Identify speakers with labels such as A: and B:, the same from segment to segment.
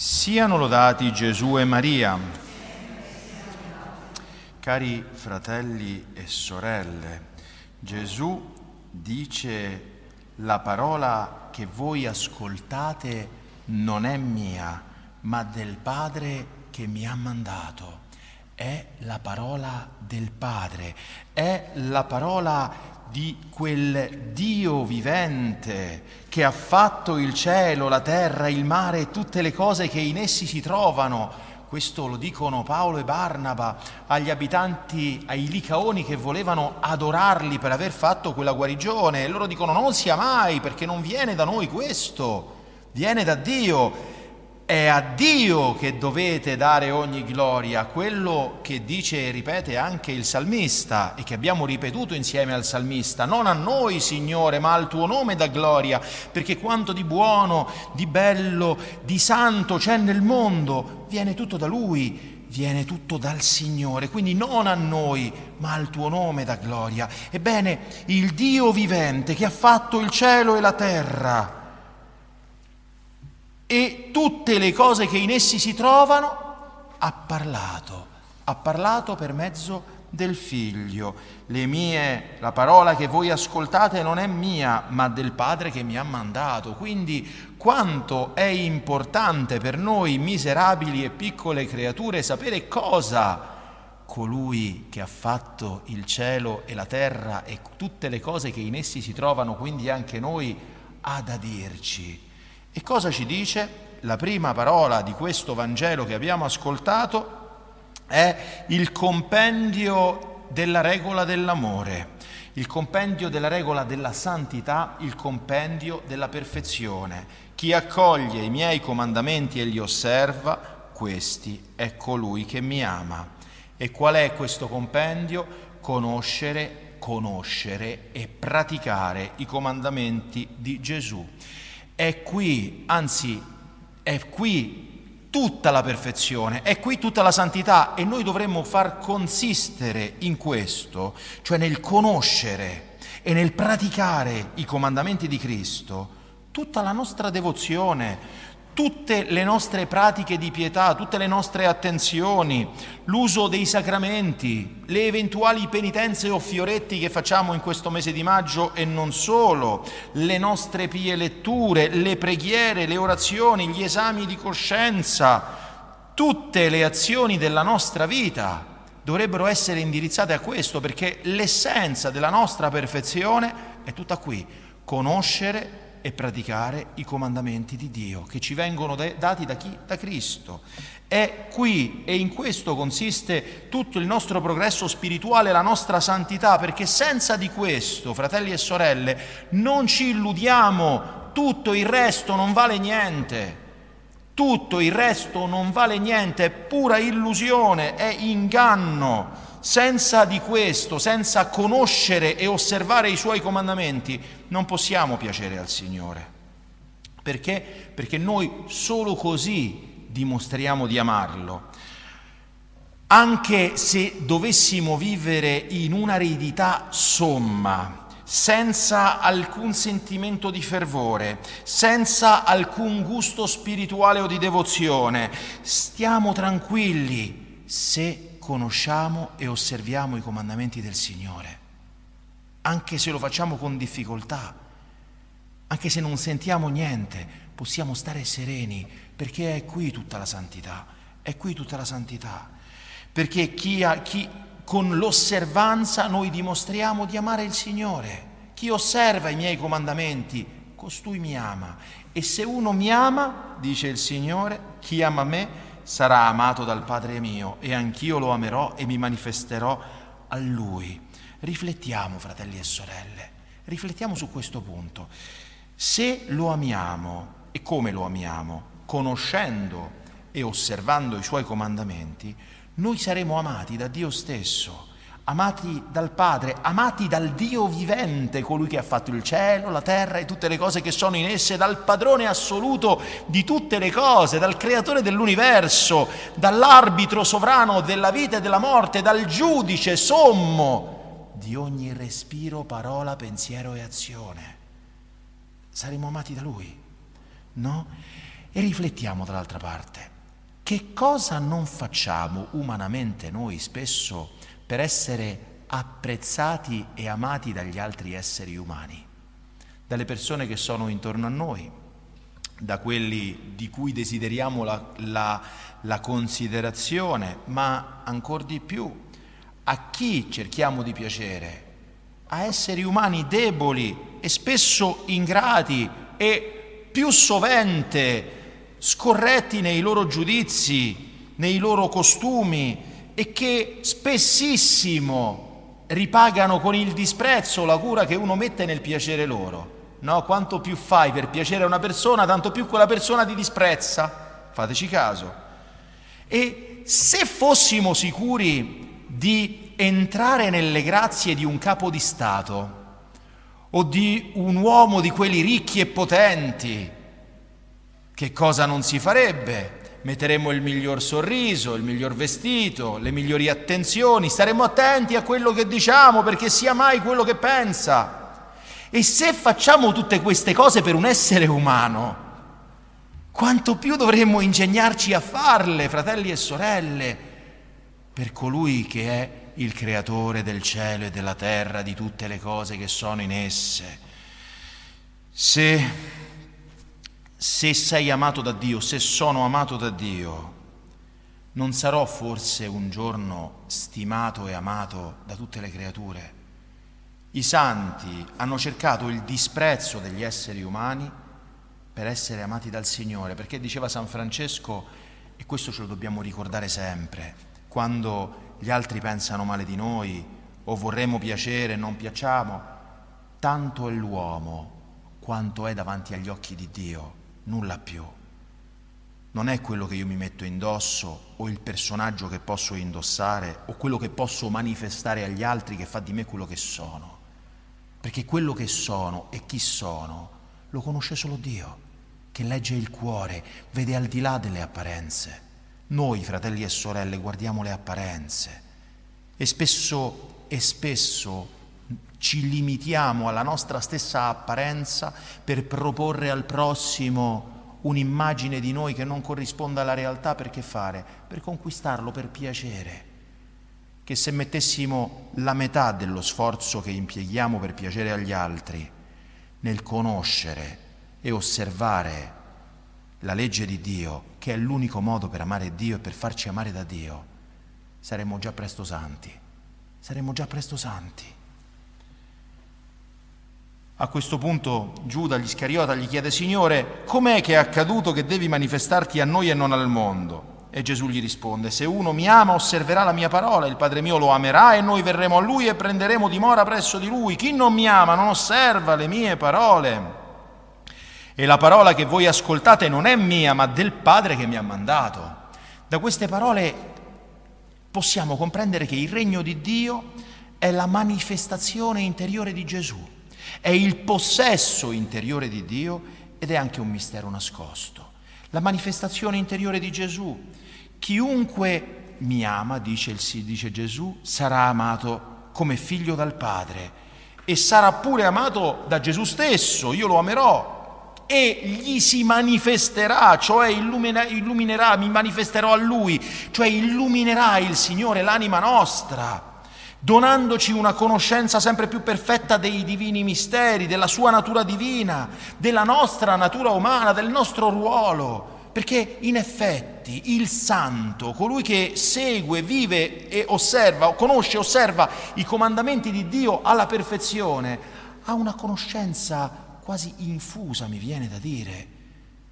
A: Siano lodati Gesù e Maria. Cari fratelli e sorelle, Gesù dice la parola che voi ascoltate non è mia, ma del Padre che mi ha mandato. È la parola del Padre, è la parola di quel Dio vivente che ha fatto il cielo, la terra, il mare e tutte le cose che in essi si trovano. Questo lo dicono Paolo e Barnaba agli abitanti, ai licaoni che volevano adorarli per aver fatto quella guarigione. E loro dicono non sia mai perché non viene da noi questo, viene da Dio è a Dio che dovete dare ogni gloria, quello che dice e ripete anche il salmista e che abbiamo ripetuto insieme al salmista, non a noi Signore, ma al tuo nome da gloria, perché quanto di buono, di bello, di santo c'è nel mondo, viene tutto da Lui, viene tutto dal Signore, quindi non a noi, ma al tuo nome da gloria. Ebbene, il Dio vivente che ha fatto il cielo e la terra, e tutte le cose che in essi si trovano, ha parlato, ha parlato per mezzo del figlio. Mie, la parola che voi ascoltate non è mia, ma del Padre che mi ha mandato. Quindi quanto è importante per noi miserabili e piccole creature sapere cosa colui che ha fatto il cielo e la terra e tutte le cose che in essi si trovano, quindi anche noi, ha da dirci. E cosa ci dice? La prima parola di questo Vangelo che abbiamo ascoltato è il compendio della regola dell'amore, il compendio della regola della santità, il compendio della perfezione. Chi accoglie i miei comandamenti e li osserva, questi è colui che mi ama. E qual è questo compendio? Conoscere, conoscere e praticare i comandamenti di Gesù. È qui, anzi, è qui tutta la perfezione, è qui tutta la santità e noi dovremmo far consistere in questo, cioè nel conoscere e nel praticare i comandamenti di Cristo, tutta la nostra devozione, tutte le nostre pratiche di pietà, tutte le nostre attenzioni, l'uso dei sacramenti, le eventuali penitenze o fioretti che facciamo in questo mese di maggio e non solo, le nostre pie letture, le preghiere, le orazioni, gli esami di coscienza, tutte le azioni della nostra vita dovrebbero essere indirizzate a questo perché l'essenza della nostra perfezione è tutta qui, conoscere e praticare i comandamenti di Dio che ci vengono dati da chi? Da Cristo. È qui e in questo consiste tutto il nostro progresso spirituale, la nostra santità, perché senza di questo, fratelli e sorelle, non ci illudiamo, tutto il resto non vale niente. Tutto il resto non vale niente, è pura illusione, è inganno. Senza di questo, senza conoscere e osservare i suoi comandamenti, non possiamo piacere al Signore. Perché? Perché noi solo così dimostriamo di amarlo. Anche se dovessimo vivere in un'aridità somma, senza alcun sentimento di fervore, senza alcun gusto spirituale o di devozione, stiamo tranquilli se conosciamo e osserviamo i comandamenti del Signore, anche se lo facciamo con difficoltà, anche se non sentiamo niente, possiamo stare sereni perché è qui tutta la santità, è qui tutta la santità, perché chi, ha, chi con l'osservanza noi dimostriamo di amare il Signore. Chi osserva i miei comandamenti, costui mi ama. E se uno mi ama, dice il Signore, chi ama me, sarà amato dal Padre mio e anch'io lo amerò e mi manifesterò a Lui. Riflettiamo, fratelli e sorelle, riflettiamo su questo punto. Se lo amiamo, e come lo amiamo? Conoscendo e osservando i Suoi comandamenti, noi saremo amati da Dio stesso amati dal Padre, amati dal Dio vivente, colui che ha fatto il cielo, la terra e tutte le cose che sono in esse, dal padrone assoluto di tutte le cose, dal creatore dell'universo, dall'arbitro sovrano della vita e della morte, dal giudice sommo di ogni respiro, parola, pensiero e azione. Saremo amati da lui, no? E riflettiamo dall'altra parte. Che cosa non facciamo umanamente noi spesso per essere apprezzati e amati dagli altri esseri umani, dalle persone che sono intorno a noi, da quelli di cui desideriamo la, la, la considerazione, ma ancora di più a chi cerchiamo di piacere, a esseri umani deboli e spesso ingrati e più sovente scorretti nei loro giudizi, nei loro costumi e che spessissimo ripagano con il disprezzo la cura che uno mette nel piacere loro. No? Quanto più fai per piacere a una persona, tanto più quella persona ti disprezza. Fateci caso. E se fossimo sicuri di entrare nelle grazie di un capo di Stato o di un uomo di quelli ricchi e potenti, che cosa non si farebbe? Metteremo il miglior sorriso, il miglior vestito, le migliori attenzioni, staremo attenti a quello che diciamo perché sia mai quello che pensa. E se facciamo tutte queste cose per un essere umano, quanto più dovremmo ingegnarci a farle, fratelli e sorelle, per colui che è il creatore del cielo e della terra, di tutte le cose che sono in esse. Se, se sei amato da Dio, se sono amato da Dio, non sarò forse un giorno stimato e amato da tutte le creature? I santi hanno cercato il disprezzo degli esseri umani per essere amati dal Signore, perché diceva San Francesco, e questo ce lo dobbiamo ricordare sempre, quando gli altri pensano male di noi o vorremmo piacere e non piacciamo, tanto è l'uomo quanto è davanti agli occhi di Dio, nulla più. Non è quello che io mi metto indosso o il personaggio che posso indossare o quello che posso manifestare agli altri che fa di me quello che sono perché quello che sono e chi sono lo conosce solo Dio, che legge il cuore, vede al di là delle apparenze. Noi, fratelli e sorelle, guardiamo le apparenze e spesso, e spesso ci limitiamo alla nostra stessa apparenza per proporre al prossimo un'immagine di noi che non corrisponda alla realtà per che fare? Per conquistarlo, per piacere che se mettessimo la metà dello sforzo che impieghiamo per piacere agli altri nel conoscere e osservare la legge di Dio, che è l'unico modo per amare Dio e per farci amare da Dio, saremmo già presto santi. Saremmo già presto santi. A questo punto Giuda l'Iscariota gli chiede, Signore, com'è che è accaduto che devi manifestarti a noi e non al mondo? E Gesù gli risponde, se uno mi ama osserverà la mia parola, il Padre mio lo amerà e noi verremo a lui e prenderemo dimora presso di lui. Chi non mi ama non osserva le mie parole. E la parola che voi ascoltate non è mia, ma del Padre che mi ha mandato. Da queste parole possiamo comprendere che il regno di Dio è la manifestazione interiore di Gesù, è il possesso interiore di Dio ed è anche un mistero nascosto. La manifestazione interiore di Gesù. Chiunque mi ama, dice, il, dice Gesù, sarà amato come figlio dal Padre e sarà pure amato da Gesù stesso, io lo amerò. E gli si manifesterà, cioè illumina, illuminerà, mi manifesterò a lui, cioè illuminerà il Signore l'anima nostra, donandoci una conoscenza sempre più perfetta dei divini misteri, della sua natura divina, della nostra natura umana, del nostro ruolo perché in effetti il santo, colui che segue, vive e osserva, conosce e osserva i comandamenti di Dio alla perfezione, ha una conoscenza quasi infusa, mi viene da dire,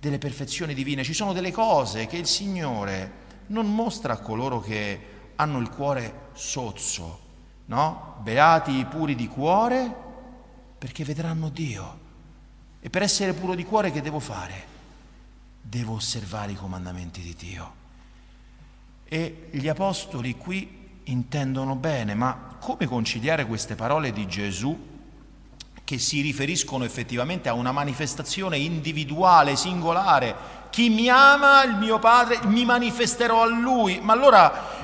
A: delle perfezioni divine. Ci sono delle cose che il Signore non mostra a coloro che hanno il cuore sozzo, no? Beati i puri di cuore perché vedranno Dio. E per essere puro di cuore che devo fare? devo osservare i comandamenti di Dio. E gli apostoli qui intendono bene, ma come conciliare queste parole di Gesù che si riferiscono effettivamente a una manifestazione individuale, singolare? Chi mi ama, il mio Padre, mi manifesterò a Lui. Ma allora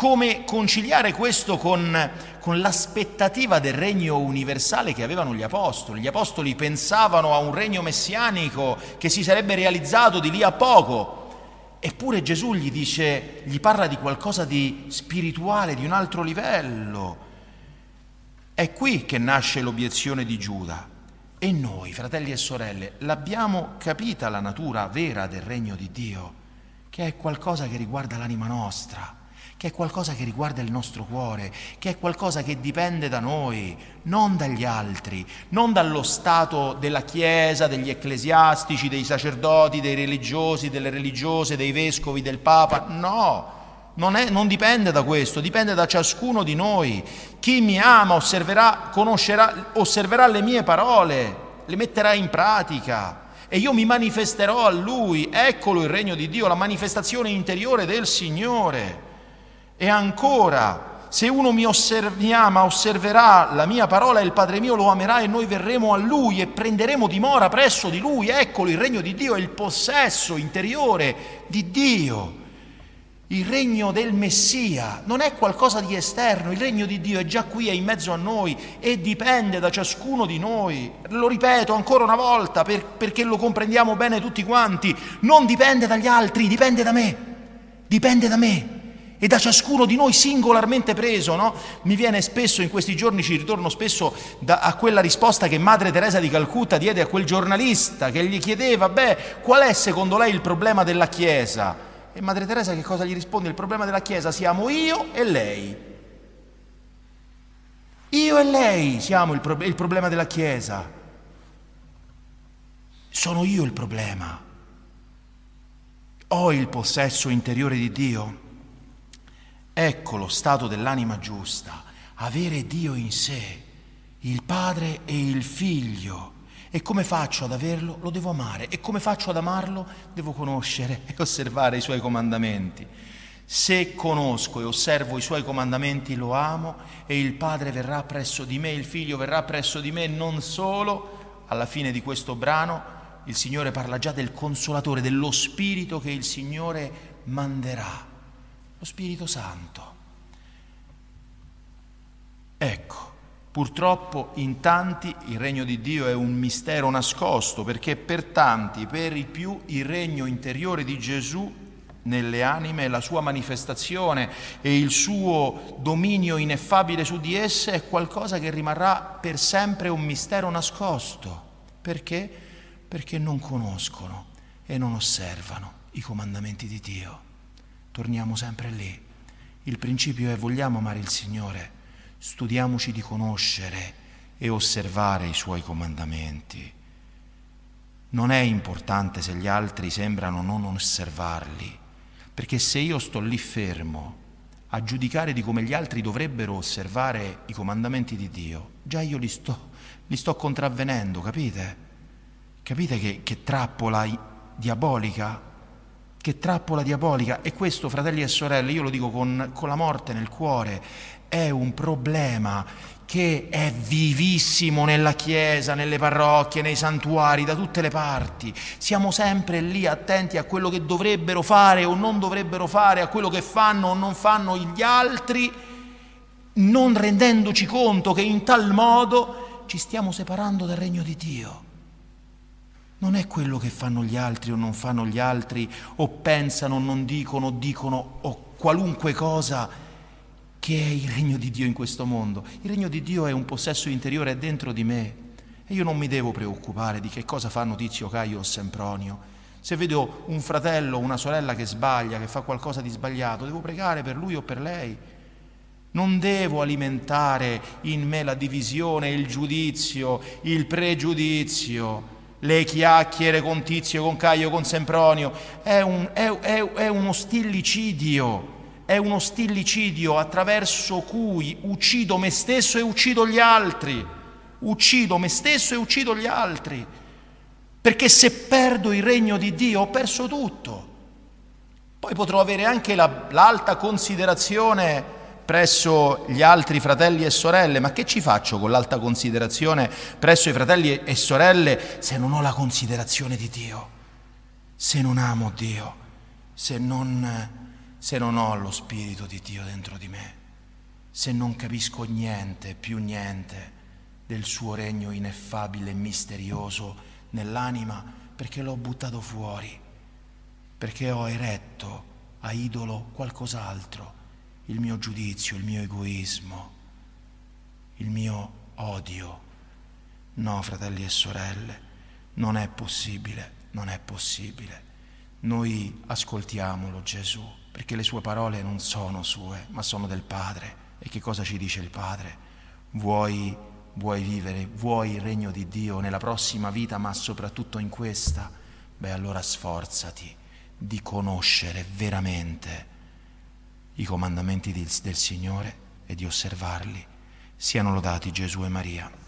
A: come conciliare questo con, con, l'aspettativa del regno universale che avevano gli apostoli? Gli apostoli pensavano a un regno messianico che si sarebbe realizzato di lì a poco. Eppure Gesù gli dice, gli parla di qualcosa di spirituale, di un altro livello. È qui che nasce l'obiezione di Giuda. E noi, fratelli e sorelle, l'abbiamo capita la natura vera del regno di Dio, che è qualcosa che riguarda l'anima nostra che è qualcosa che riguarda il nostro cuore, che è qualcosa che dipende da noi, non dagli altri, non dallo stato della Chiesa, degli ecclesiastici, dei sacerdoti, dei religiosi, delle religiose, dei vescovi, del Papa, no. Non, è, non, dipende da questo, dipende da ciascuno di noi. Chi mi ama osserverà, conoscerà, osserverà le mie parole, le metterà in pratica e io mi manifesterò a Lui. Eccolo il regno di Dio, la manifestazione interiore del Signore. E ancora, se uno mi, osserv- mi ama, osserverà la mia parola e il Padre mio lo amerà e noi verremo a Lui e prenderemo dimora presso di Lui. Eccolo, il regno di Dio è il possesso interiore di Dio. Il regno del Messia non è qualcosa di esterno, il regno di Dio è già qui, è in mezzo a noi e dipende da ciascuno di noi. Lo ripeto ancora una volta per, perché lo comprendiamo bene tutti quanti, non dipende dagli altri, dipende da me, dipende da me e da ciascuno di noi singolarmente preso. No? Mi viene spesso, in questi giorni ci ritorno spesso da, a quella risposta che Madre Teresa di Calcutta diede a quel giornalista che gli chiedeva, beh, qual è secondo lei il problema della Chiesa? E Madre Teresa che cosa gli risponde? Il problema della Chiesa siamo io e lei. Io e lei siamo il, pro- il problema della Chiesa. Sono io il problema. Ho il possesso interiore di Dio. Ecco lo stato dell'anima giusta, avere Dio in sé, il Padre e il Figlio. E come faccio ad averlo? Lo devo amare. E come faccio ad amarlo? Devo conoscere e osservare i suoi comandamenti. Se conosco e osservo i suoi comandamenti, lo amo e il Padre verrà presso di me, il Figlio verrà presso di me, non solo, alla fine di questo brano, il Signore parla già del consolatore, dello Spirito che il Signore manderà lo Spirito Santo. Ecco, purtroppo in tanti il regno di Dio è un mistero nascosto, perché per tanti, per i più, il regno interiore di Gesù nelle anime, la sua manifestazione e il suo dominio ineffabile su di esse è qualcosa che rimarrà per sempre un mistero nascosto. Perché? Perché non conoscono e non osservano i comandamenti di Dio torniamo sempre lì. Il principio è vogliamo amare il Signore, studiamoci di conoscere e osservare i Suoi comandamenti. Non è importante se gli altri sembrano non osservarli, perché se io sto lì fermo a giudicare di come gli altri dovrebbero osservare i comandamenti di Dio, già io li sto, li sto contravvenendo, capite? Capite che, che trappola diabolica che trappola diabolica e questo, fratelli e sorelle, io lo dico con, con la morte nel cuore, è un problema che è vivissimo nella Chiesa, nelle parrocchie, nei santuari, da tutte le parti. Siamo sempre lì attenti a quello che dovrebbero fare o non dovrebbero fare, a quello che fanno o non fanno gli altri, non rendendoci conto che in tal modo ci stiamo separando dal regno di Dio non è quello che fanno gli altri o non fanno gli altri, o pensano, non dicono, dicono, o qualunque cosa che è il regno di Dio in questo mondo. Il regno di Dio è un possesso interiore dentro di me e io non mi devo preoccupare di che cosa fanno Tizio, Caio o Sempronio. Se vedo un fratello o una sorella che sbaglia, che fa qualcosa di sbagliato, devo pregare per lui o per lei. Non devo alimentare in me la divisione, il giudizio, il pregiudizio le chiacchiere con Tizio, con Caio, con Sempronio, è, un, è, è, è uno stillicidio, è uno stillicidio attraverso cui uccido me stesso e uccido gli altri, uccido me stesso e uccido gli altri, perché se perdo il regno di Dio ho perso tutto. Poi potrò avere anche la, l'alta considerazione presso gli altri fratelli e sorelle, ma che ci faccio con l'alta considerazione presso i fratelli e sorelle se non ho la considerazione di Dio, se non amo Dio, se non, se non ho lo Spirito di Dio dentro di me, se non capisco niente, più niente del suo regno ineffabile e misterioso nell'anima perché l'ho buttato fuori, perché ho eretto a idolo qualcos'altro, il mio giudizio, il mio egoismo, il mio odio. No, fratelli e sorelle, non è possibile, non è possibile. Noi ascoltiamolo Gesù, perché le sue parole non sono sue, ma sono del Padre. E che cosa ci dice il Padre? Vuoi, vuoi vivere, vuoi il regno di Dio nella prossima vita, ma soprattutto in questa? Beh, allora sforzati di conoscere veramente i comandamenti del, del Signore e di osservarli. Siano lodati Gesù e Maria.